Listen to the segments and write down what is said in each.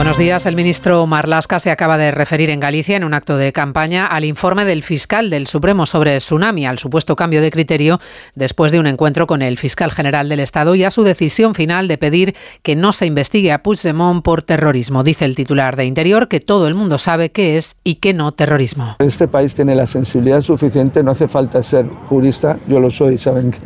Buenos días. El ministro Marlasca se acaba de referir en Galicia en un acto de campaña al informe del fiscal del Supremo sobre tsunami, al supuesto cambio de criterio después de un encuentro con el fiscal general del Estado y a su decisión final de pedir que no se investigue a Puigdemont por terrorismo. Dice el titular de Interior que todo el mundo sabe qué es y qué no terrorismo. Este país tiene la sensibilidad suficiente, no hace falta ser jurista, yo lo soy, saben que,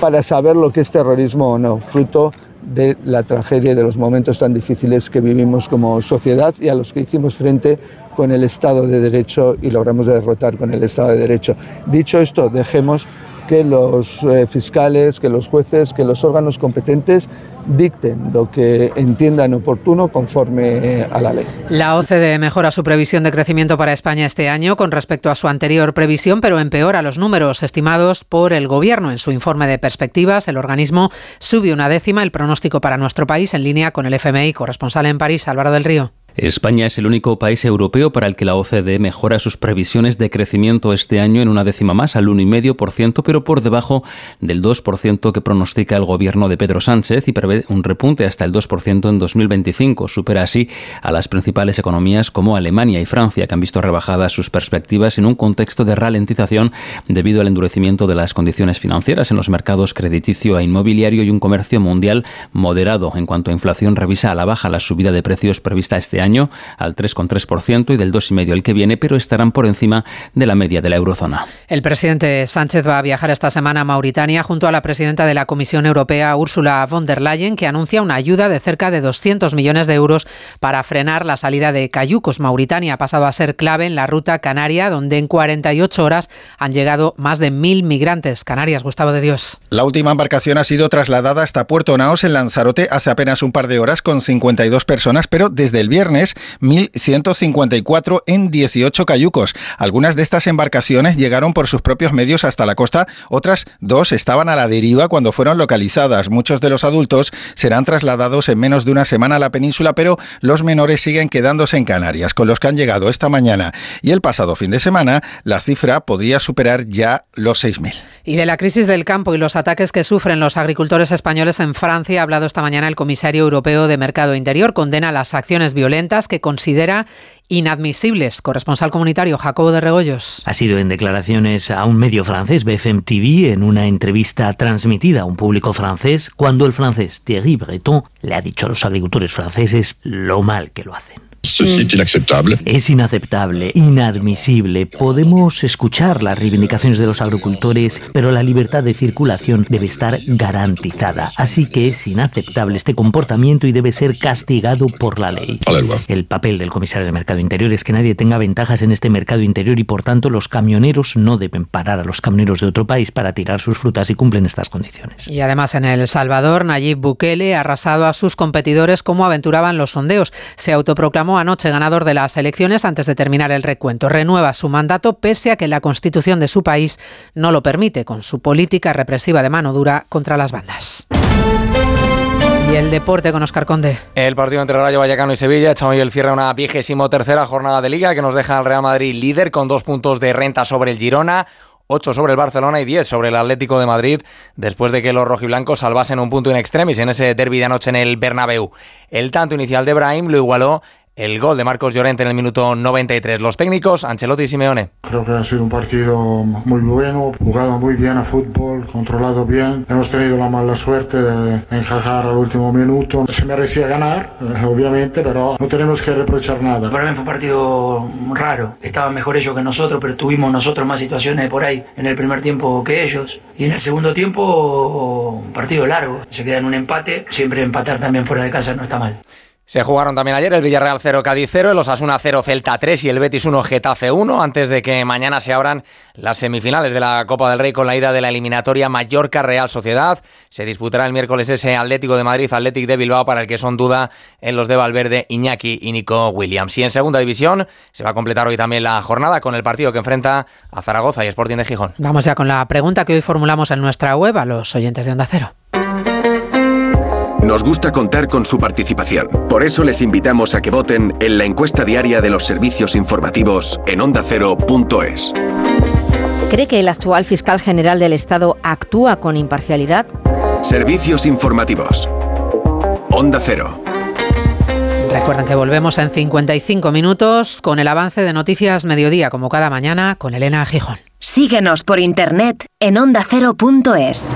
para saber lo que es terrorismo o no, fruto de la tragedia y de los momentos tan difíciles que vivimos como sociedad y a los que hicimos frente con el Estado de Derecho y logramos derrotar con el Estado de Derecho. Dicho esto, dejemos que los eh, fiscales, que los jueces, que los órganos competentes dicten lo que entiendan oportuno conforme eh, a la ley. La OCDE mejora su previsión de crecimiento para España este año con respecto a su anterior previsión, pero empeora los números estimados por el Gobierno. En su informe de perspectivas, el organismo sube una décima el pronóstico para nuestro país en línea con el FMI. Corresponsal en París, Álvaro del Río. España es el único país europeo para el que la OCDE mejora sus previsiones de crecimiento este año en una décima más, al 1,5%, pero por debajo del 2% que pronostica el gobierno de Pedro Sánchez y prevé un repunte hasta el 2% en 2025. Supera así a las principales economías como Alemania y Francia, que han visto rebajadas sus perspectivas en un contexto de ralentización debido al endurecimiento de las condiciones financieras en los mercados crediticio e inmobiliario y un comercio mundial moderado. En cuanto a inflación, revisa a la baja la subida de precios prevista este año año al 3,3% y del 2,5% el que viene, pero estarán por encima de la media de la eurozona. El presidente Sánchez va a viajar esta semana a Mauritania junto a la presidenta de la Comisión Europea, Ursula von der Leyen, que anuncia una ayuda de cerca de 200 millones de euros para frenar la salida de cayucos. Mauritania ha pasado a ser clave en la ruta canaria, donde en 48 horas han llegado más de mil migrantes. Canarias, Gustavo de Dios. La última embarcación ha sido trasladada hasta Puerto Naos en Lanzarote hace apenas un par de horas con 52 personas, pero desde el viernes 1.154 en 18 cayucos. Algunas de estas embarcaciones llegaron por sus propios medios hasta la costa, otras dos estaban a la deriva cuando fueron localizadas. Muchos de los adultos serán trasladados en menos de una semana a la península, pero los menores siguen quedándose en Canarias, con los que han llegado esta mañana y el pasado fin de semana, la cifra podría superar ya los 6.000. Y de la crisis del campo y los ataques que sufren los agricultores españoles en Francia, ha hablado esta mañana el comisario europeo de Mercado Interior, condena las acciones violentas que considera inadmisibles. Corresponsal comunitario Jacobo de Regoyos. Ha sido en declaraciones a un medio francés, BFM TV, en una entrevista transmitida a un público francés, cuando el francés Thierry Breton le ha dicho a los agricultores franceses lo mal que lo hacen. Es inaceptable, inadmisible. Podemos escuchar las reivindicaciones de los agricultores, pero la libertad de circulación debe estar garantizada. Así que es inaceptable este comportamiento y debe ser castigado por la ley. El papel del comisario de Mercado Interior es que nadie tenga ventajas en este mercado interior y por tanto los camioneros no deben parar a los camioneros de otro país para tirar sus frutas y cumplen estas condiciones. Y además en El Salvador, Nayib Bukele ha arrasado a sus competidores como aventuraban los sondeos. Se autoproclamó anoche ganador de las elecciones antes de terminar el recuento. Renueva su mandato pese a que la constitución de su país no lo permite con su política represiva de mano dura contra las bandas. Y el deporte con Oscar Conde. El partido entre Rayo Vallecano y Sevilla echa hoy el cierre una vigésimo tercera jornada de liga que nos deja al Real Madrid líder con dos puntos de renta sobre el Girona. 8 sobre el Barcelona y 10 sobre el Atlético de Madrid, después de que los rojiblancos salvasen un punto in extremis en ese derby de anoche en el Bernabéu. El tanto inicial de Brahim lo igualó el gol de Marcos Llorente en el minuto 93. Los técnicos, Ancelotti y Simeone. Creo que ha sido un partido muy bueno, jugado muy bien a fútbol, controlado bien. Hemos tenido la mala suerte de encajar al último minuto. Se merecía ganar, eh, obviamente, pero no tenemos que reprochar nada. Para mí fue un partido raro. Estaban mejor ellos que nosotros, pero tuvimos nosotros más situaciones por ahí en el primer tiempo que ellos. Y en el segundo tiempo, un partido largo. Se queda en un empate. Siempre empatar también fuera de casa no está mal. Se jugaron también ayer el Villarreal 0 Cádiz 0, el Osasuna 0 Celta 3 y el Betis 1 Getafe 1 antes de que mañana se abran las semifinales de la Copa del Rey con la ida de la eliminatoria Mallorca Real Sociedad. Se disputará el miércoles ese Atlético de Madrid Atlético de Bilbao para el que son duda en los de Valverde, Iñaki y Nico Williams. Y en segunda división se va a completar hoy también la jornada con el partido que enfrenta a Zaragoza y Sporting de Gijón. Vamos ya con la pregunta que hoy formulamos en nuestra web a los oyentes de Onda Cero nos gusta contar con su participación. Por eso les invitamos a que voten en la encuesta diaria de los servicios informativos en ondacero.es. ¿Cree que el actual fiscal general del Estado actúa con imparcialidad? Servicios informativos. Onda Cero. Recuerden que volvemos en 55 minutos con el avance de Noticias Mediodía, como cada mañana, con Elena Gijón. Síguenos por internet en ondacero.es.